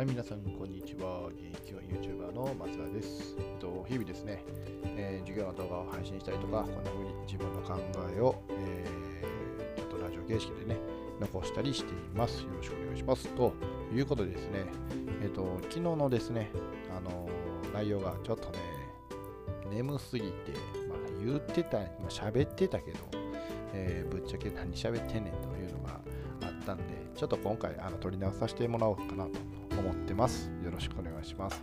はい、皆さん、こんにちは。現役は YouTuber の松田です。えっと、日々ですね、えー授業の動画を配信したりとか、こんな風に自分の考えを、えーちょっとラジオ形式でね、残したりしています。よろしくお願いします。ということでですね、えっと、昨日のですね、あの内容がちょっとね、眠すぎて、まあ、言ってた、まあ、喋ってたけど、えぶっちゃけ何喋ってんねんというのがあったんで、ちょっと今回あの取り直させてもらおうかなと思ってます。よろしくお願いします。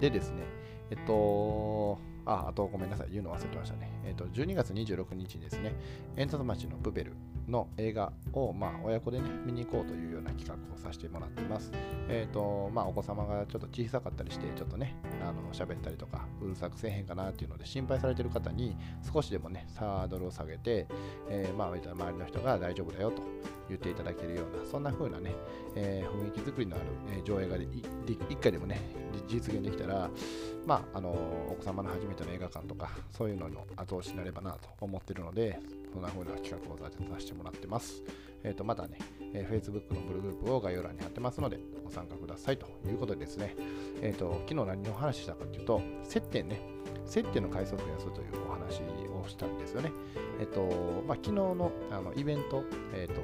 でですね、えっと、あ、あとごめんなさい、言うの忘れてましたね。えっと、12月26日にですね、煙突町のプペルの映画を、まあ、親子でね、見に行こうというような企画をさせてもらってます。えっと、まあ、お子様がちょっと小さかったりして、ちょっとね、あの喋ったりとか、うるさくせえへんかなっていうので心配されてる方に、少しでもね、サードルを下げて、えーまあ、周りの人が大丈夫だよと言っていただけるような、そんな風なね、えー雰囲気作りのある、えー上映がで1回でもね、実現できたら、まあ、あのお子様の初めての映画館とか、そういうのの後押しになればなと思ってるので、そんな風な企画をさせてもらってます。えっ、と、またね、え Facebook のグループを概要欄に貼ってますので、ご参加くださいということでですね、えっ、と、昨日何を話したかというと、接点ね、接点の回数を増やすというお話をしたんですよね。えっと、まあ、昨日のあのイベント、えっと、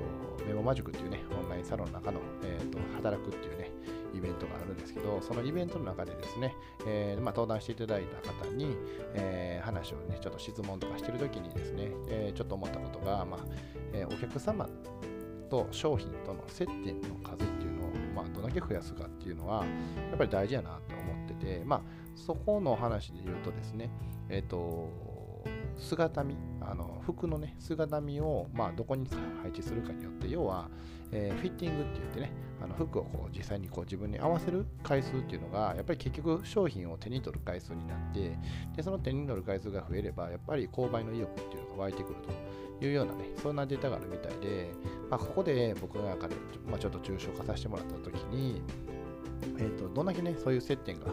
メモマジックっていうね、オンラインサロンの中の、えっと、働くっていうね、イベントがあるんですけど、そのイベントの中でですね、えーまあ、登壇していただいた方に、えー話をね、ちょっと質問とかしてるときにですね、えーちょっと思ったことが、まあえお客様と商品との接点の数っていうのを、まあ、どんだけ増やすかっていうのは、やっぱり大事やなと思ってて、まあ、そこの話で言うとですね、えっ、と、姿見、あの服のね、姿見を、まあ、どこに配置するかによって、要は、えーフィッティングって言ってね、あの服をこう実際にこう自分に合わせる回数っていうのが、やっぱり結局商品を手に取る回数になって、でその手に取る回数が増えれば、やっぱり購買の意欲っていうのが湧いてくるというようなね、そんなデータがあるみたいで、まあ、ここで僕の中で、まあ、ちょっと抽象化させてもらったときに、えー、とどんだけね、そういう接点が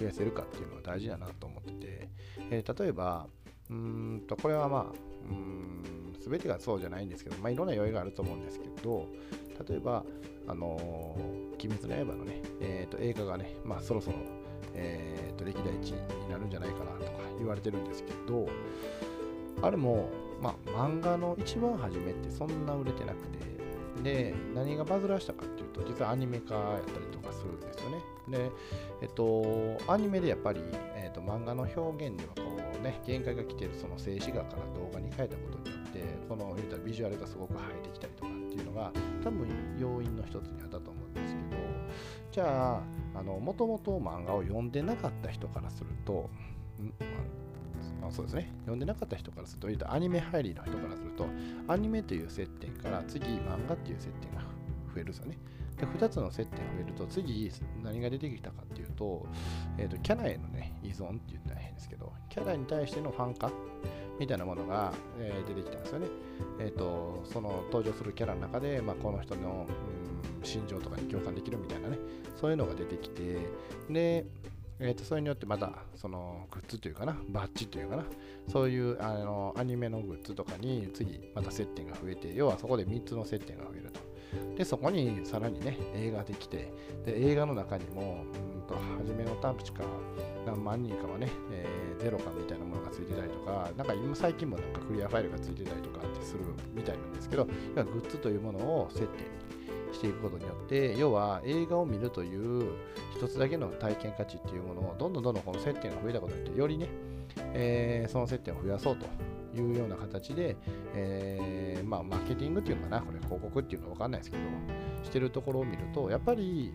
増やせるかっていうのは大事だなと思ってて、えー例えば、うんと、これはまあ、うん、すべてがそうじゃないんですけど、まあ、いろんな要因があると思うんですけど、例えば、あのー鬼滅の刃のね、えーと映画がね、まあ、そろそろ、えーと歴代1位になるんじゃないかなとか言われてるんですけど、あれも、まあ、漫画の一番初めってそんな売れてなくて、で、何がバズらしたかっていうと、実はアニメ化やったりとかするんですよね。で、えっと、アニメでやっぱり、えっと、漫画の表現にはこうね、限界が来てるその静止画から動画に変えたことによって、この言うたらビジュアルがすごく映えてきたりとかっていうのが、多分要因の一つにあったと思うんですけど、じゃあ、もともと漫画を読んでなかった人からすると、そうですね、読んでなかった人からすると、アニメ入りの人からすると、アニメという接点から次、漫画っていう接点が増えるんですよね。で、2つの接点が増えると、次、何が出てきたかっていうと、えーとキャラへの、ね、依存って言ったら変ですけど、キャラに対してのファン化みたいなものが、えー出てきたんですよね。えーと、その登場するキャラの中で、まあ、この人の、うん、心情とかに共感できるみたいなね、そういうのが出てきて、で、えー、とそれによってまたそのグッズというかな、バッジというかな、そういうあのアニメのグッズとかに次また接点が増えて、要はそこで3つの接点が増えると。で、そこにさらにね、映画できて、で映画の中にも、うんと初めのタンプチか何万人かはね、えーゼロかみたいなものがついてたりとか、なんか今最近もなんかクリアファイルがついてたりとかってするみたいなんですけど、グッズというものを接点していくことによって、要は映画を見るという一つだけの体験価値っていうものをどんどんどんどんこの接点が増えたことによって、よりね、えーその接点を増やそうというような形で、えーまあ、マーケティングっていうのかな、これ広告っていうのか分かんないですけど、してるところを見ると、やっぱり、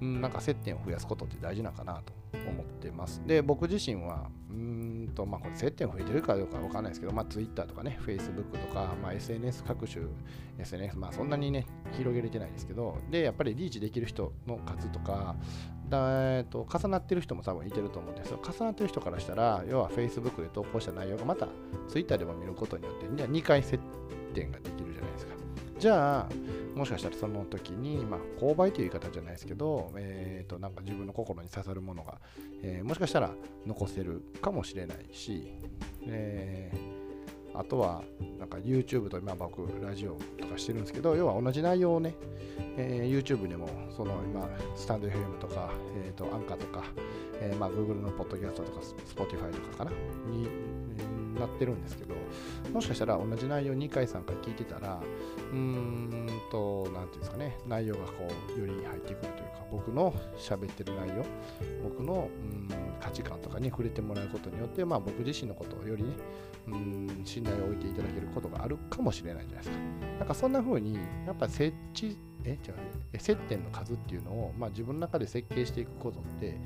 なんか接点を増やすことって大事なのかなと思ってます。で、僕自身は、うんと、まあ、これ接点増えてるかどうかわかんないですけど、まあ、Twitter とかね、Facebook とか、まあ、SNS 各種、SNS、まあ、そんなにね、広げれてないですけど、で、やっぱりリーチできる人の数とか、だえーと重なってる人も多分いてると思うんですよ。重なってる人からしたら、要は Facebook で投稿した内容がまた Twitter でも見ることによって、2回接点ができるじゃないですか。じゃあ、もしかしたらその時に、まあ、購買という言い方じゃないですけど、えー、となんか自分の心に刺さるものが、えーもしかしたら残せるかもしれないし、えーあとはなんか YouTube と今僕ラジオとかしてるんですけど要は同じ内容をね、えー、YouTube でもその今スタンド FM とか、えーと、アンカーとか、えーまあ、Google のポッドキャストとか Spotify とかかな？に、なってるんですけどもしかしたら同じ内容2回3回聞いてたらうーんと何ていうんですかね内容がこうより入ってくるというか僕の喋ってる内容僕のうん価値観とかに触れてもらうことによって、まあ、僕自身のことをよりねうん信頼を置いていただけることがあるかもしれないじゃないですか。なんかそんな風にやっぱ設置え違う接点の数っていうのを、まあ、自分の中で設計していくことって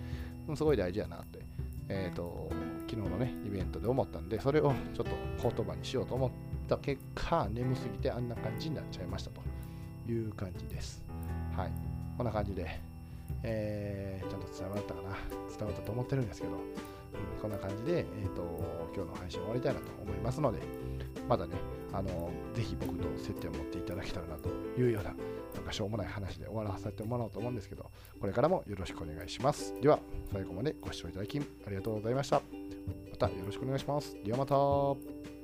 すごい大事やなって、えっ、ー、と昨日のねイベントで思ったんでそれをちょっと言葉にしようと思った結果眠すぎてあんな感じになっちゃいましたという感じです。はい。こんな感じでえー、ちゃんと伝わったかな？伝わったと思ってるんですけど、うん、こんな感じで、えーと、今日の配信終わりたいなと思いますのでまだねあのぜひ僕と接点を持っていただけたらなというようななんかしょうもない話で終わらせてもらおうと思うんですけどこれからもよろしくお願いしますでは最後までご視聴いただきありがとうございましたまたよろしくお願いします。ではまた。